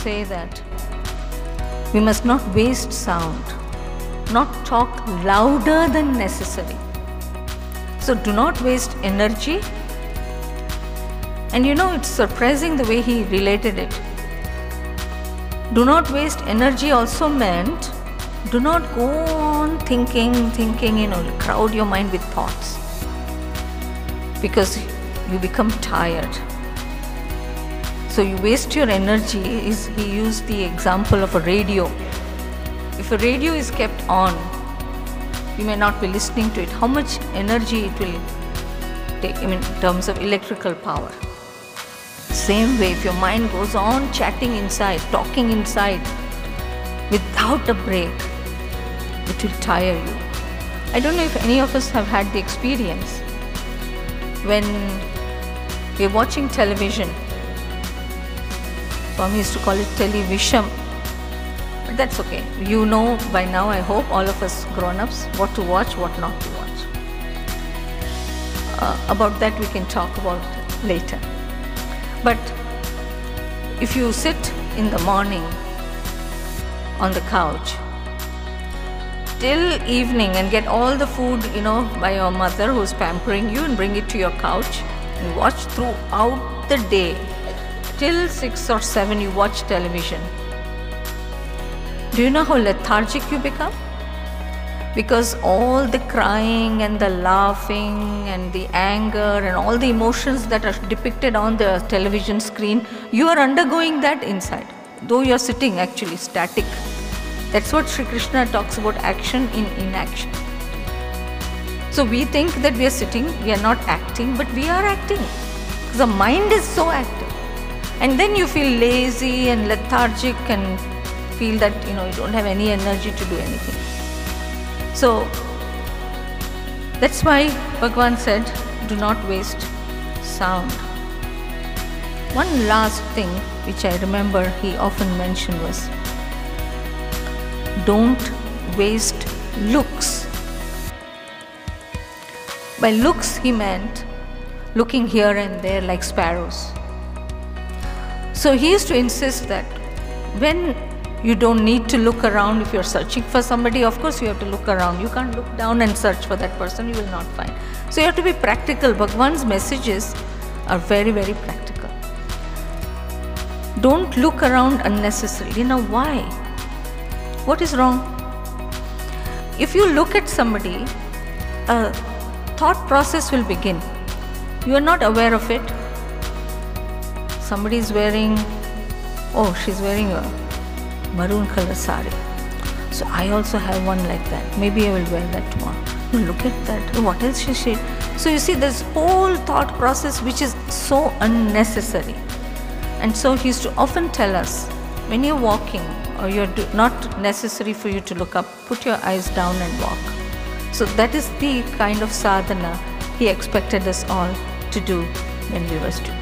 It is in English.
say that we must not waste sound, not talk louder than necessary. So do not waste energy. And you know, it's surprising the way he related it. Do not waste energy also meant do not go on thinking, thinking, you know, crowd your mind with thoughts because you become tired. So you waste your energy. Is he used the example of a radio. If a radio is kept on, you may not be listening to it. How much energy it will take I mean, in terms of electrical power. Same way, if your mind goes on chatting inside, talking inside, without a break, it will tire you. I don't know if any of us have had the experience when we're watching television. Swami used to call it television. But that's okay. You know by now, I hope, all of us grown ups, what to watch, what not to watch. Uh, about that, we can talk about later. But if you sit in the morning on the couch till evening and get all the food, you know, by your mother who's pampering you and bring it to your couch and watch throughout the day till 6 or 7 you watch television. Do you know how lethargic you become? Because all the crying and the laughing and the anger and all the emotions that are depicted on the television screen, you are undergoing that inside, though you are sitting actually static. That's what Sri Krishna talks about action in inaction. So we think that we are sitting, we are not acting, but we are acting. Because the mind is so active. And then you feel lazy and lethargic and feel that you know you don't have any energy to do anything. So that's why Bhagwan said, do not waste sound. One last thing which I remember he often mentioned was don't waste looks. By looks, he meant looking here and there like sparrows. So he used to insist that when you don't need to look around if you're searching for somebody, of course, you have to look around. You can't look down and search for that person, you will not find. So you have to be practical. Bhagwan's messages are very, very practical. Don't look around unnecessarily. Now, why? What is wrong? If you look at somebody, a thought process will begin. You are not aware of it. Somebody is wearing, oh, she's wearing a maroon color sari. So I also have one like that. Maybe I will wear that tomorrow. Look at that. What else she said? So you see, this whole thought process which is so unnecessary. And so he used to often tell us when you're walking or you're do, not necessary for you to look up, put your eyes down and walk. So that is the kind of sadhana he expected us all to do when we were students.